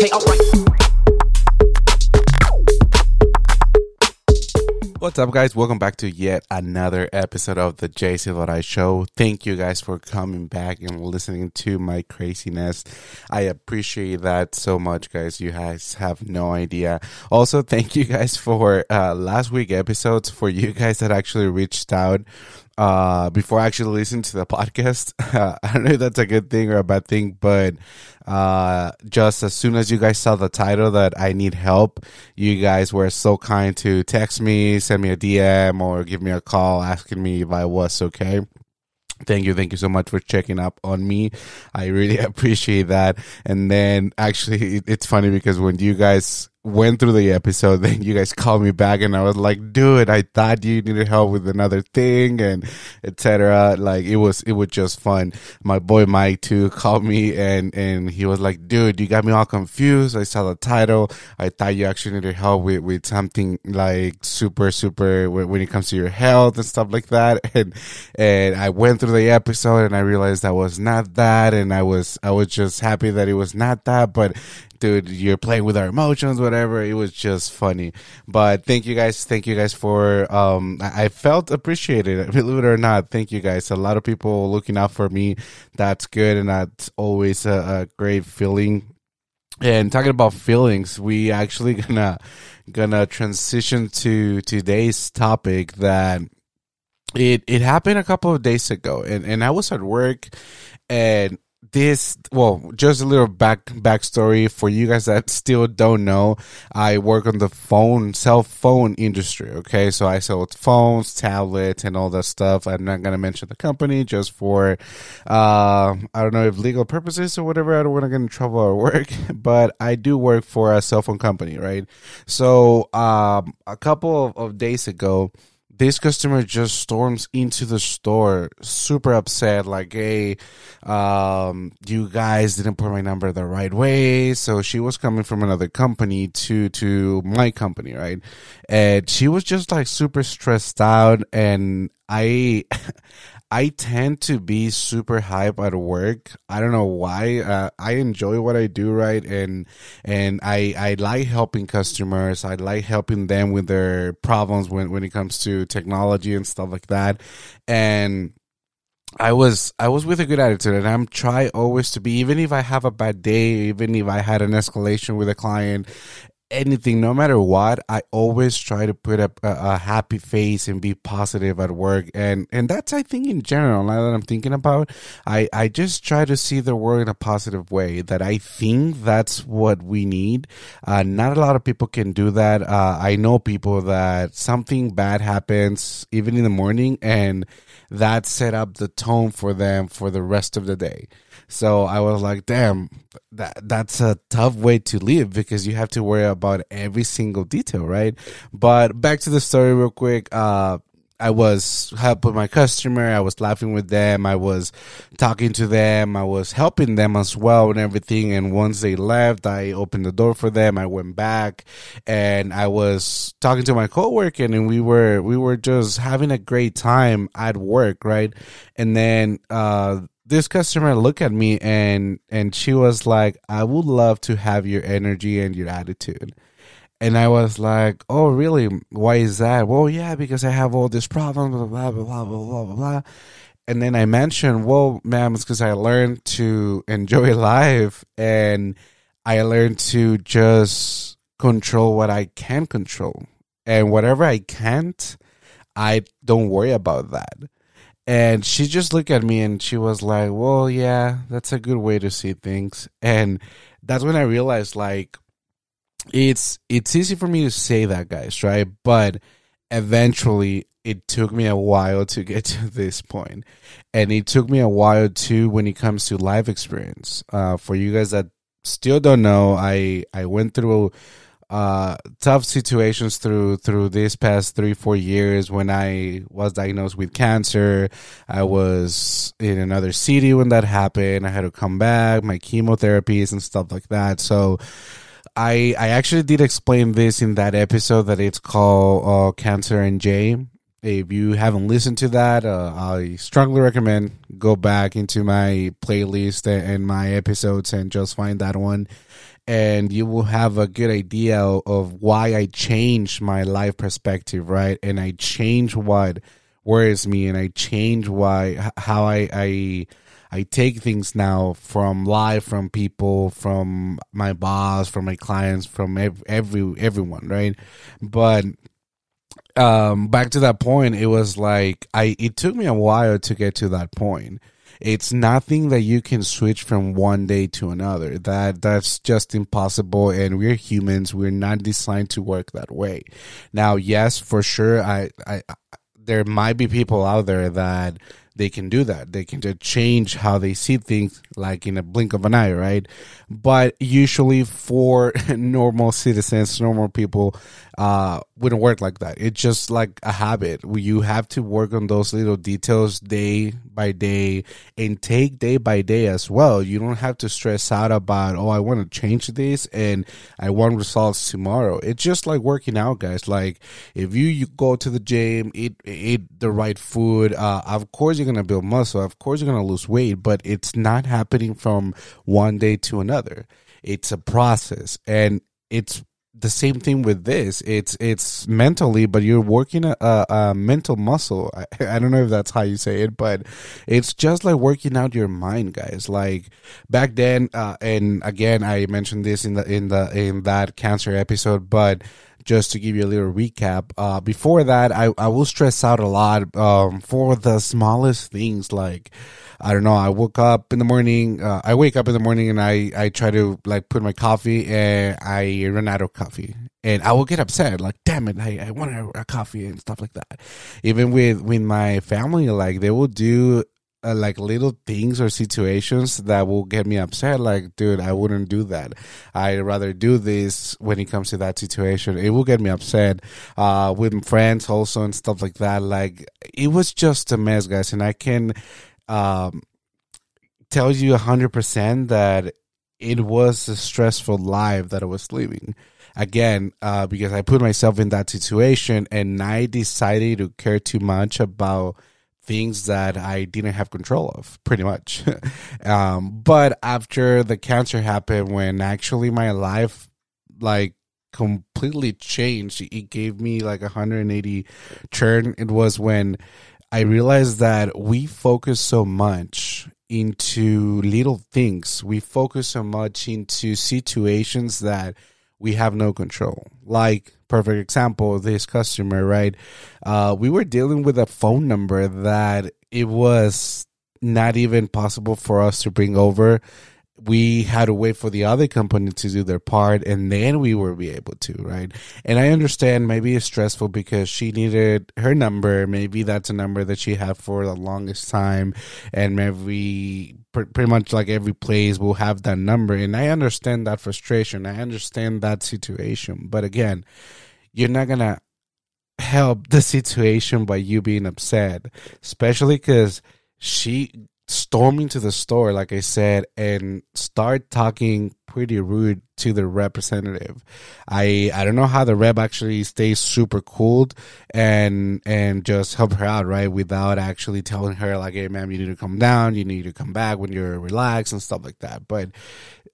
Okay, alright. What's up, guys? Welcome back to yet another episode of the J Silvadoray Show. Thank you guys for coming back and listening to my craziness. I appreciate that so much, guys. You guys have no idea. Also, thank you guys for uh, last week episodes. For you guys that actually reached out uh, before I actually listened to the podcast. I don't know if that's a good thing or a bad thing, but uh, just as soon as you guys saw the title that I need help, you guys were so kind to text me, send me a DM, or give me a call asking me if I was okay. Thank you. Thank you so much for checking up on me. I really appreciate that. And then actually, it's funny because when you guys went through the episode, then you guys called me back and I was like, dude, I thought you needed help with another thing and etc. Like it was, it was just fun. My boy Mike too called me and, and he was like, dude, you got me all confused. I saw the title. I thought you actually needed help with, with something like super, super when it comes to your health and stuff like that. And, and I went through the episode and I realized that was not that. And I was, I was just happy that it was not that, but dude, you're playing with our emotions, whatever. It was just funny. But thank you guys. Thank you guys for, um, I felt appreciated. Believe it or not. Thank you guys. A lot of people looking out for me. That's good. And that's always a, a great feeling. And talking about feelings, we actually gonna, gonna transition to today's topic that it, it happened a couple of days ago and, and I was at work and this well just a little back backstory for you guys that still don't know. I work on the phone cell phone industry okay? So i sell phones tablets and all that stuff. I'm not going to mention the company just for uh i don't know if legal purposes or whatever. I don't want to get in trouble at work but i do work for a cell phone company right? So um a couple of, of days ago this customer just storms into the store super upset like hey um, you guys didn't put my number the right way. So she was coming from another company to to my company right? And she was just like super stressed out. And i I tend to be super hype at work. I don't know why. Uh, I enjoy what I do, right? And and I I like helping customers. I like helping them with their problems when when it comes to technology and stuff like that. And I was I was with a good attitude and I'm try always to be even if I have a bad day, even if I had an escalation with a client anything, no matter what, I always try to put up a, a, happy face and be positive at work. And, and that's, I think, in general, now that I'm thinking about, I, I just try to see the world in a positive way that I think that's what we need. Uh, not a lot of people can do that. Uh, I know people that something bad happens even in the morning and that set up the tone for them for the rest of the day. So I was like, damn, that that's a tough way to live because you have to worry about every single detail, right? But back to the story real quick. Uh, I was helping my customer. I was laughing with them. I was talking to them. I was helping them as well and everything. And once they left, I opened the door for them. I went back and I was talking to my coworker and we were, we were just having a great time at work. Right. And then, uh, this customer looked at me and and she was like, "I would love to have your energy and your attitude." And I was like, "Oh, really? Why is that?" Well, yeah, because I have all this problem, blah blah blah blah blah blah blah. And then I mentioned, "Well, ma'am, it's because I learned to enjoy life and I learned to just control what I can control, and whatever I can't, I don't worry about that." And she just looked at me and she was like, Well, yeah, that's a good way to see things. And that's when I realized like it's it's easy for me to say that, guys, right? But eventually it took me a while to get to this point. And it took me a while too when it comes to life experience. Uh, for you guys that still don't know, I I went through uh, tough situations through through this past three four years when I was diagnosed with cancer. I was in another city when that happened. I had to come back, my chemotherapies and stuff like that. So. I I actually did explain this in that episode that it's called uh, Cancer and Jay. If you haven't listened to that, uh, I strongly recommend go back into my playlist and my episodes and just find that one and you will have a good idea of why I changed my life perspective, right? And I change what worries me, and I change why how I I I take things now from life, from people, from my boss, from my clients, from every, every everyone, right? But um, back to that point, it was like I. It took me a while to get to that point. It's nothing that you can switch from one day to another. That that's just impossible. And we're humans. We're not designed to work that way. Now, yes, for sure, I, I, there might be people out there that they can do that. They can just change how they see things like in a blink of an eye, right? But usually for normal citizens, normal people, uh, wouldn't work like that. It's just like a habit. You have to work on those little details day by day and take day by day as well. You don't have to stress out about, oh, I want to change this and I want results tomorrow. It's just like working out, guys. Like if you, you go to the gym, eat, eat the right food, uh, of course you're going to build muscle. Of course you're going to lose weight, but it's not happening from one day to another. It's a process and it's the same thing with this. It's it's mentally, but you're working a, a, mental muscle. I, I, don't know if that's how you say it, but it's just like working out your mind, guys. Like back then, uh, and again, I mentioned this in the in the in that cancer episode, but just to give you a little recap, uh, before that, I I will stress out a lot um, for the smallest things like I don't know. I woke up in the morning. Uh, I wake up in the morning and I, I try to like put my coffee and I run out of coffee and I will get upset. Like, damn it, I, I want a, a coffee and stuff like that. Even with, with my family, like they will do uh, like little things or situations that will get me upset. Like, dude, I wouldn't do that. I'd rather do this when it comes to that situation. It will get me upset. Uh, with friends also and stuff like that. Like, it was just a mess, guys. And I can, um, tells you 100% that it was a stressful life that I was living. Again, uh, because I put myself in that situation and I decided to care too much about things that I didn't have control of, pretty much. um, but after the cancer happened, when actually my life, like, completely changed, it gave me like a 180 turn. It was when I realized that we focus so much into little things. We focus so much into situations that we have no control. Like, perfect example, this customer, right? Uh, we were dealing with a phone number that it was not even possible for us to bring over we had to wait for the other company to do their part and then we were be able to right and i understand maybe it's stressful because she needed her number maybe that's a number that she had for the longest time and maybe pretty much like every place will have that number. And i understand that frustration. I understand that situation. But again you're not gonna help the situation by you being upset especially because she storm into the store, like I said, and start talking pretty rude to the representative. I I don't know how the rep actually stays super cool and and just help her out, right? Without actually telling her like, hey ma'am, you need to come down, you need to come back when you're relaxed and stuff like that. But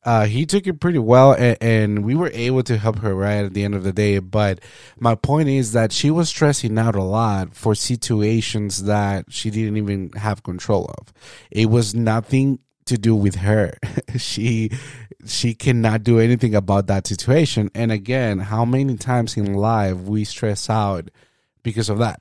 uh, he took it pretty well, and, and, we were able to help her right at the end of the day. But my point is that she was stressing out a lot for situations that she didn't even have control of. It was nothing to do with her. she she cannot do anything about that situation. And again, how many times in life we stress out because of that?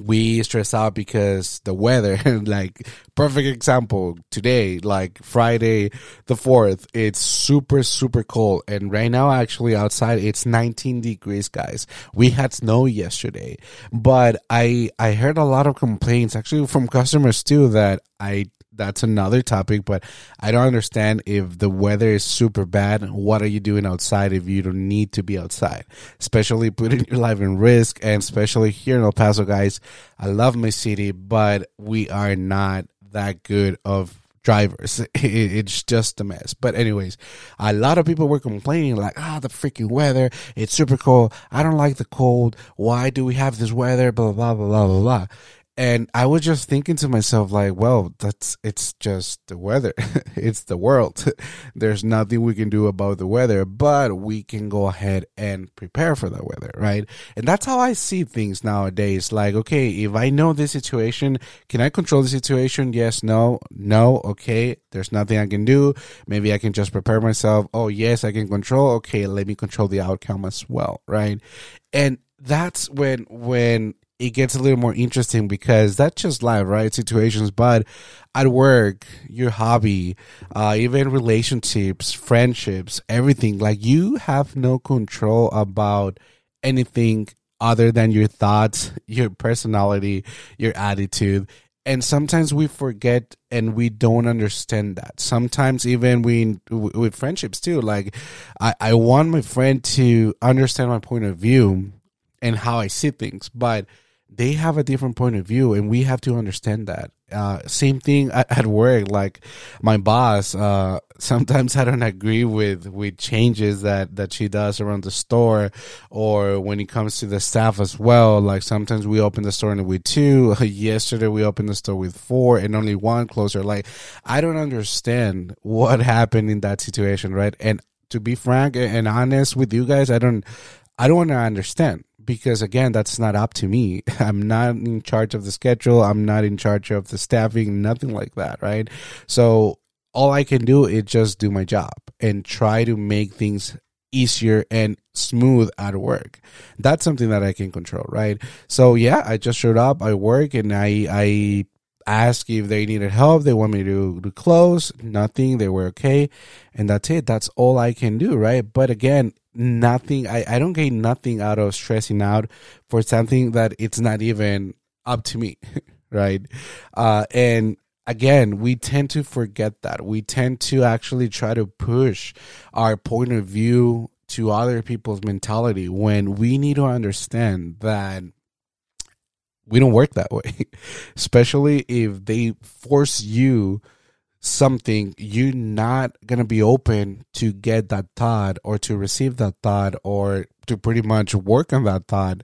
we stress out because the weather like perfect example today like friday the 4th it's super super cold and right now actually outside it's 19 degrees guys we had snow yesterday but i i heard a lot of complaints actually from customers too that i that's another topic, but I don't understand if the weather is super bad. What are you doing outside if you don't need to be outside? Especially putting your life in risk, and especially here in El Paso, guys. I love my city, but we are not that good of drivers. It's just a mess. But anyways, a lot of people were complaining like, ah, the freaking weather. It's super cold. I don't like the cold. Why do we have this weather? Blah, blah, blah, blah, blah, blah. And I was just thinking to myself, like, well, that's it's just the weather, it's the world. There's nothing we can do about the weather, but we can go ahead and prepare for the weather, right? And that's how I see things nowadays. Like, okay, if I know this situation, can I control the situation? Yes, no, no, okay. There's nothing I can do. Maybe I can just prepare myself. Oh, yes, I can control. Okay, let me control the outcome as well, right? And that's when when it gets a little more interesting because that's just life, right? Situations, but at work, your hobby, uh, even relationships, friendships, everything, like you have no control about anything other than your thoughts, your personality, your attitude. And sometimes we forget and we don't understand that. Sometimes even we, with friendships too, like I, I want my friend to understand my point of view and how I see things, but they have a different point of view and we have to understand that. Uh, same thing at, work like my boss uh, sometimes i don't agree with with changes that that she does around the store or when it comes to the staff as well. Like sometimes we open the store with two yesterday we opened the store with four and only one closer like i don't understand what happened in that situation right? And to be frank and honest with you guys i don't i don't want to understand because again that's not up to me. I'm not in charge of the schedule. I'm not in charge of the staffing nothing like that right? So all i can do is just do my job and try to make things easier and smooth at work. That's something that i can control right? So yeah i just showed up i work and i i ask if they needed help they want me to, to close nothing they were okay and that's it. That's all i can do right? But again nothing I, I don't gain nothing out of stressing out for something that it's not even up to me right? Uh and again we tend to forget that. We tend to actually try to push our point of view to other people's mentality when we need to understand that we don't work that way especially if they force you something, you're not going to be open to get that thought or to receive that thought or to pretty much work on that thought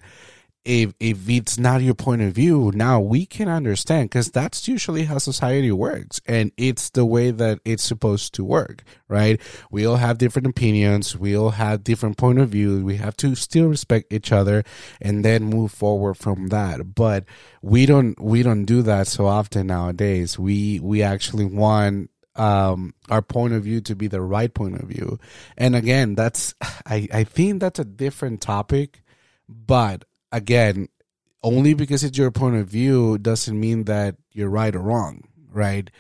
if if it's not your point of view now we can understand because that's usually how society works and it's the way that it's supposed to work right? We all have different opinions we all have different point of view we have to still respect each other and then move forward from that. But we don't we don't do that so often nowadays. We we actually want um, our point of view to be the right point of view. And again, that's, I, I think that's a different topic, but again, only because it's your point of view doesn't mean that you're right or wrong, right?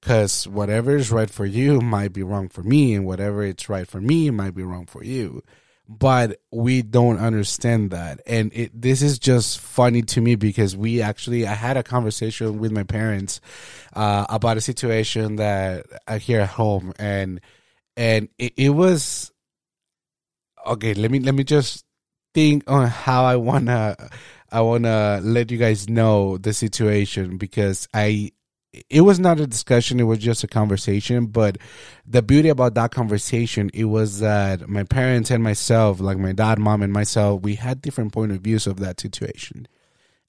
Because whatever is right for you might be wrong for me, and whatever it's right for me might be wrong for you. But we don't understand that, and it, this is just funny to me because we actually I had a conversation with my parents uh, about a situation that I hear at home, and and it, it was okay. Let me let me just think on how I wanna I wanna let you guys know the situation because I it was not a discussion it was just a conversation but the beauty about that conversation it was that my parents and myself like my dad mom and myself we had different point of views of that situation.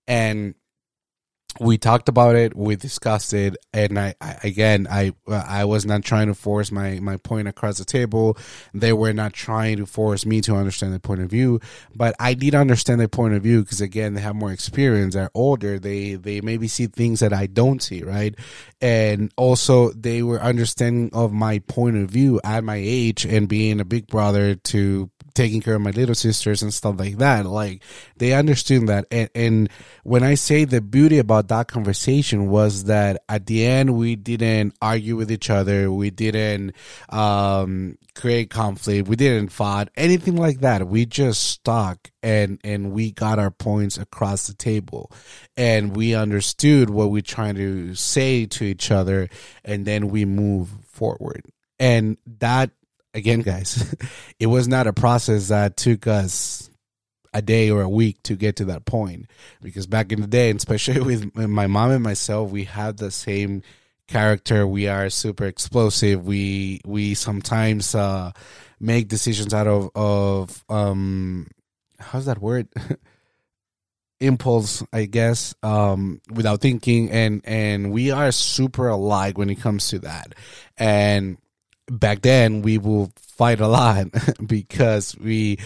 And we talked about it we discussed it and I, I, again i i was not trying to force my my point across the table. They were not trying to force me to understand the point of view but i did understand their point of view because again they have more experience they're older they they maybe see things that i don't see right? And also they were understanding of my point of view at my age and being a big brother to taking care of my little sisters and stuff like that. Like they understood that. And, and when I say the beauty about that conversation was that at the end, we didn't argue with each other. We didn't, um, create conflict. We didn't fight anything like that. We just stuck and, and we got our points across the table and we understood what we're trying to say to each other. And then we move forward. And that again, guys, it was not a process that took us a day or a week to get to that point. Because back in the day, and especially with my mom and myself, we had the same character. We are super explosive. We we sometimes uh, make decisions out of of um how's that word? impulse, I guess, um, without thinking, and and we are super alike when it comes to that. And back then, we will fight a lot because we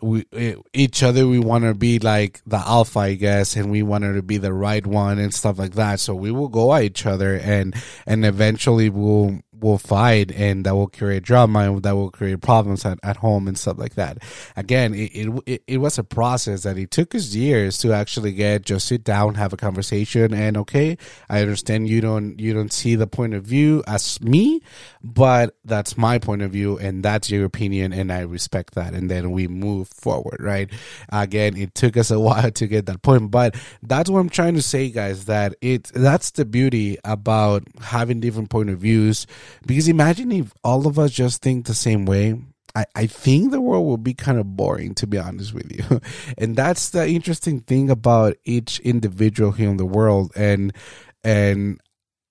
we each other we want to be like the alpha i guess and we wanted to be the right one and stuff like that. So we will go at each other and and eventually we'll will fight and that will create drama and that will create problems at, at home and stuff like that. Again, it, it, it was a process that it took us years to actually get just sit down, have a conversation and okay, I understand you don't, you don't see the point of view as me, but that's my point of view and that's your opinion and I respect that. And then we move forward, right? Again, it took us a while to get that point, but that's what I'm trying to say, guys, that it, that's the beauty about having different point of views because imagine if all of us just think the same way. I, I think the world will be kind of boring, to be honest with you. and that's the interesting thing about each individual here in the world. And, and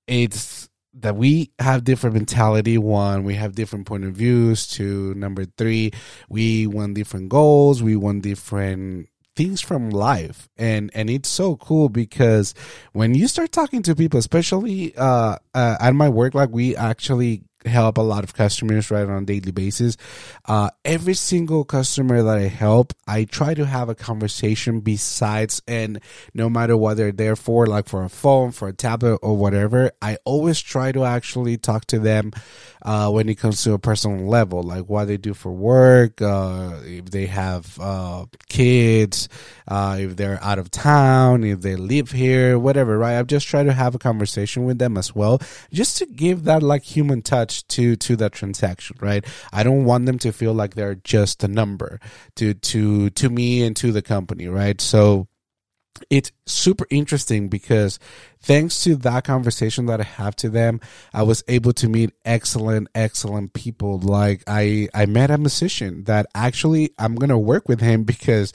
it's, that we have different mentality one we have different point of views two number three we want different goals we want different things from life. And and it's so cool because when you start talking to people especially uh, uh at my work like we actually help a lot of customers right on a daily basis. Uh, every single customer that I help, I try to have a conversation besides, and no matter what they're there for, like for a phone, for a tablet, or whatever, I always try to actually talk to them uh, when it comes to a personal level, like what they do for work, uh, if they have uh, kids, uh, if they're out of town, if they live here, whatever, right? I just try to have a conversation with them as well, just to give that like human touch to to that transaction, right? I don't want them to feel like they're just a number to to to me and to the company, right? So it's super interesting because thanks to that conversation that I have to them, I was able to meet excellent, excellent people. Like I, I met a musician that actually I'm to work with him because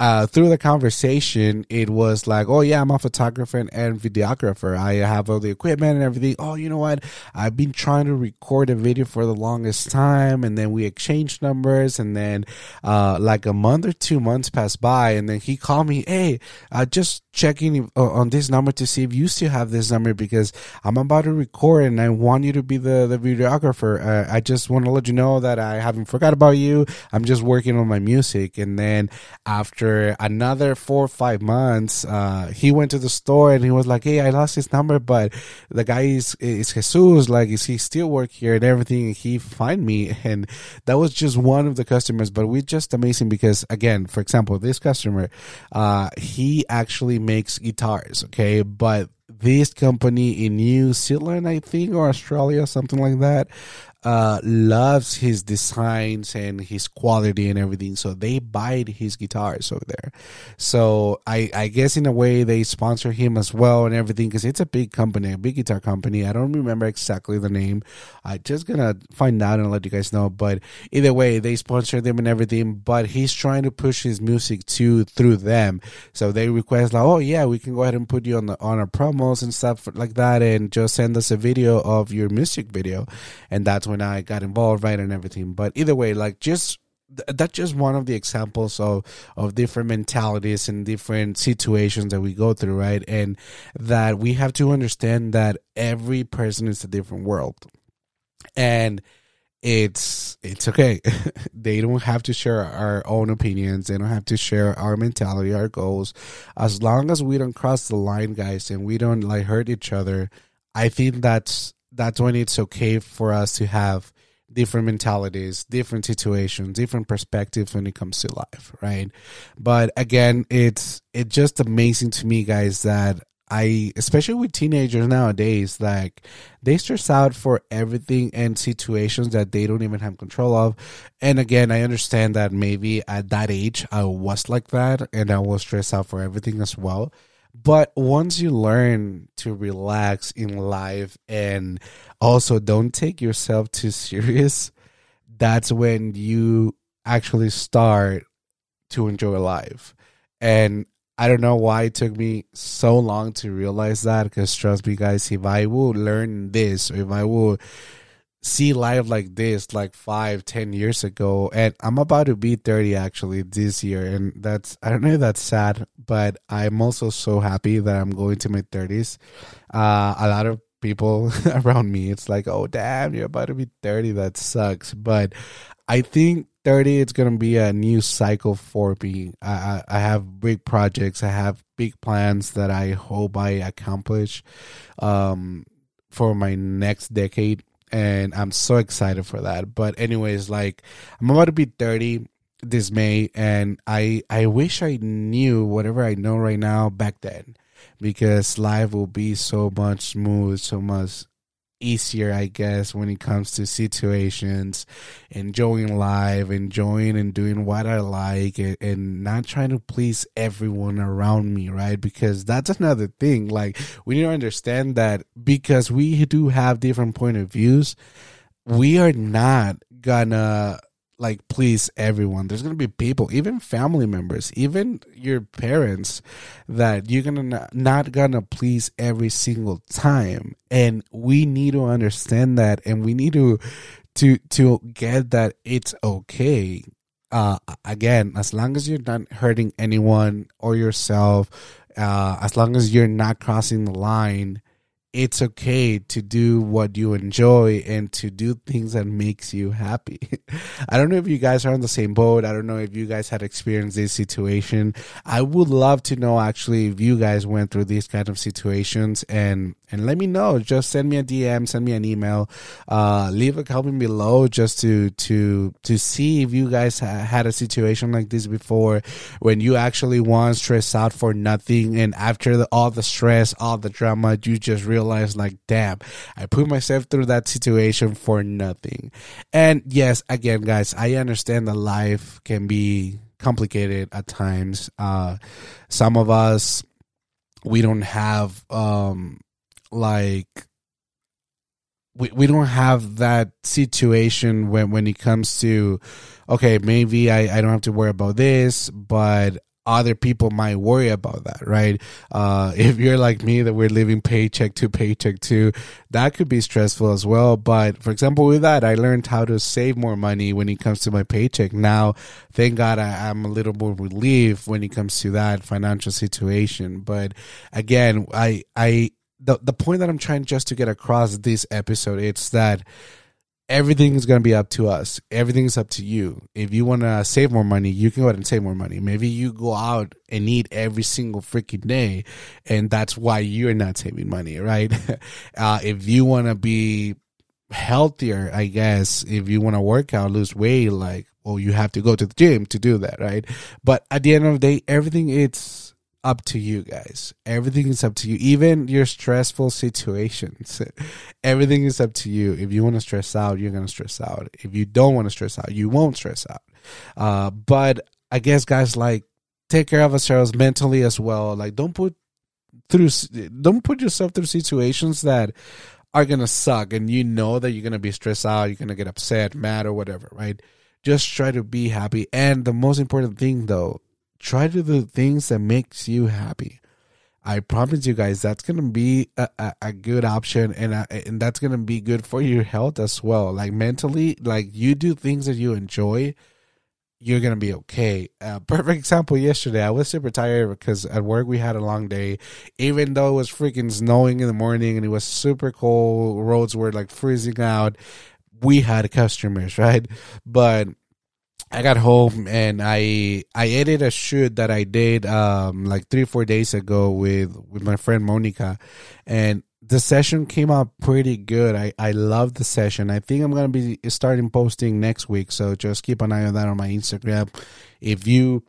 uh, through the conversation, it was like, oh yeah, I'm a photographer and videographer. I have all the equipment and everything. Oh, you know what? I've been trying to record a video for the longest time, and then we exchanged numbers, and then uh, like a month or two months passed by, and then he called me, hey, uh, just checking on this number to see if you still have this number because I'm about to record and I want you to be the the videographer. Uh, I just want to let you know that I haven't forgot about you. I'm just working on my music, and then after another four or five months, uh, he went to the store and he was like, "Hey, I lost his number, but the guy is is Jesus. Like, is he still work here and everything?" he find me, and that was just one of the customers. But we just amazing because again, for example, this customer, uh, he actually makes guitars. Okay, but this company in New Zealand, I think, or Australia, something like that, uh, loves his designs and his quality and everything. So they buy his guitars over there. So I, I guess in a way they sponsor him as well and everything because it's a big company, a big guitar company. I don't remember exactly the name. I just gonna find out and let you guys know. But either way, they sponsor them and everything. But he's trying to push his music to through them. So they request like, oh yeah, we can go ahead and put you on the on our promos and stuff like that, and just send us a video of your music video, and that's when I got involved, right, and everything. But either way, like just that's just one of the examples of of different mentalities and different situations that we go through right? And that we have to understand that every person is a different world. And it's it's okay. They don't have to share our own opinions. They don't have to share our mentality our goals. As long as we don't cross the line guys and we don't like hurt each other i think that's that's when it's okay for us to have different mentalities, different situations, different perspectives when it comes to life, right? But again, it's it's just amazing to me, guys, that I especially with teenagers nowadays, like they stress out for everything and situations that they don't even have control of. And again, I understand that maybe at that age I was like that and I was stressed out for everything as well. But once you learn to relax in life and also don't take yourself too serious, that's when you actually start to enjoy life. And I don't know why it took me so long to realize that because trust me guys, if I will learn this, if I will see life like this like five ten years ago and i'm about to be 30 actually this year and that's i don't know if that's sad but i'm also so happy that i'm going to my 30s uh a lot of people around me it's like oh damn you're about to be 30 that sucks. But i think 30 it's gonna be a new cycle for me. I, I have big projects i have big plans that i hope i accomplish um for my next decade and I'm so excited for that. But anyways, like I'm about to be 30 this May and I I wish I knew whatever I know right now back then because life will be so much smooth, so much easier, I guess, when it comes to situations, enjoying life, enjoying and doing what I like, and, and, not trying to please everyone around me, right? Because that's another thing. Like, we need to understand that because we do have different point of views, we are not gonna like please everyone. There's gonna be people, even family members, even your parents, that you're gonna not, gonna please every single time. And we need to understand that, and we need to to to get that it's okay. Uh, again, as long as you're not hurting anyone or yourself, uh, as long as you're not crossing the line, it's okay to do what you enjoy and to do things that makes you happy. I don't know if you guys are on the same boat. I don't know if you guys had experienced this situation. I would love to know actually if you guys went through these kind of situations and and let me know. Just send me a DM, send me an email, uh, leave a comment below just to to to see if you guys ha- had a situation like this before when you actually want stress out for nothing and after the, all the stress, all the drama, you just really realize like, damn, I put myself through that situation for nothing. And yes, again, guys, I understand that life can be complicated at times. Uh, some of us, we don't have, um, like, we, we don't have that situation when, when it comes to, okay, maybe I, I don't have to worry about this, but other people might worry about that, right? Uh, if you're like me, that we're living paycheck to paycheck too, that could be stressful as well. But for example, with that, I learned how to save more money when it comes to my paycheck. Now, thank God I, am a little more relieved when it comes to that financial situation. But again, I, I, the, the point that I'm trying just to get across this episode, it's that everything is going to be up to us. Everything is up to you. If you want to save more money, you can go ahead and save more money. Maybe you go out and eat every single freaking day, and that's why you're not saving money, right? uh, if you want to be healthier, I guess, if you want to work out, lose weight, like, well, you have to go to the gym to do that, right? But at the end of the day, everything it's up to you guys. Everything is up to you. Even your stressful situations. Everything is up to you. If you want to stress out, you're going to stress out. If you don't want to stress out, you won't stress out. Uh, but I guess guys like take care of ourselves mentally as well. Like don't put through don't put yourself through situations that are going to suck and you know that you're going to be stressed out, you're going to get upset, mad or whatever, right? Just try to be happy. And the most important thing though try to do things that makes you happy. I promise you guys that's gonna be a, a, a good option and a, and that's gonna be good for your health as well. Like mentally, like you do things that you enjoy, you're gonna be okay. Uh, perfect example. Yesterday, I was super tired because at work we had a long day. Even though it was freaking snowing in the morning and it was super cold, roads were like freezing out. We had customers, right? But I got home and I I edited a shoot that I did um like three four days ago with with my friend Monica, and the session came out pretty good. I I love the session. I think I'm gonna be starting posting next week, so just keep an eye on that on my Instagram. If you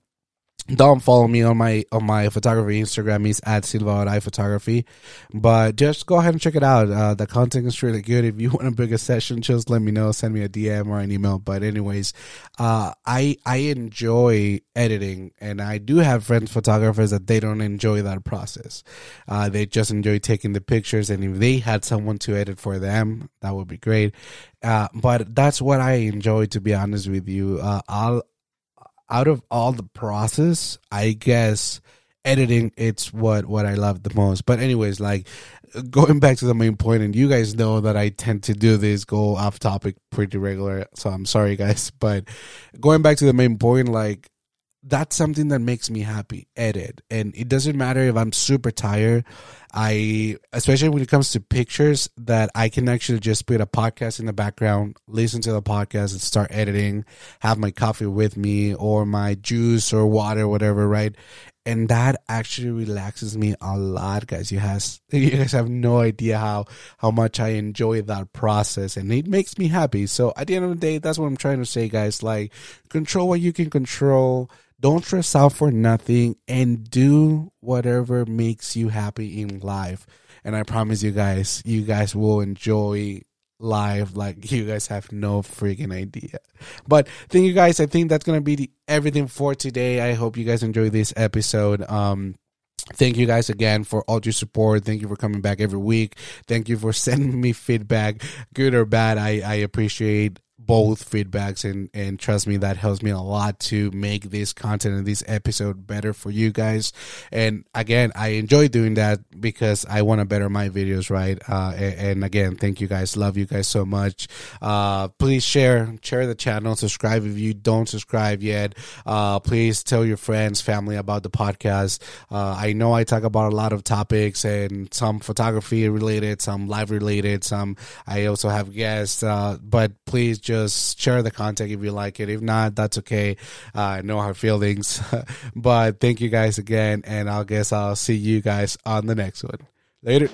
don't follow me on my on my photography Instagram is at Silvadoray Photography. But just go ahead and check it out. Uh, the content is really good. If you want to book a session, just let me know. Send me a DM or an email. But anyways, uh, I I enjoy editing, and I do have friends photographers that they don't enjoy that process. Uh, they just enjoy taking the pictures, and if they had someone to edit for them, that would be great. Uh, but that's what I enjoy, to be honest with you. Uh, I'll out of all the process, I guess editing it's what what I love the most. But anyways, like going back to the main point, and you guys know that I tend to do this go off topic pretty regular, so I'm sorry, guys. But going back to the main point, like that's something that makes me happy edit and it doesn't matter if i'm super tired i especially when it comes to pictures that i can actually just put a podcast in the background listen to the podcast and start editing have my coffee with me or my juice or water whatever right? And that actually relaxes me a lot guys. You has you guys have no idea how how much i enjoy that process and it makes me happy. So at the end of the day that's what i'm trying to say guys. Like control what you can control. Don't stress out for nothing and do whatever makes you happy in life and i promise you guys you guys will enjoy live like you guys have no freaking idea but thank you guys i think that's gonna be the, everything for today i hope you guys enjoy this episode um Thank you guys again for all your support. Thank you for coming back every week. Thank you for sending me feedback, good or bad. I, I appreciate both feedbacks and and trust me that helps me a lot to make this content and this episode better for you guys. And again i enjoy doing that because i want to better my videos right? Uh, and, and, again thank you guys. Love you guys so much. Uh, please share share the channel. Subscribe if you don't subscribe yet. Uh, please tell your friends family about the podcast. Uh, i know i talk about a lot of topics and some photography related some live related some i also have guests uh, but please just share the content if you like it. If not, that's okay. Uh, I know her feelings. but thank you guys again, and I guess I'll see you guys on the next one. Later.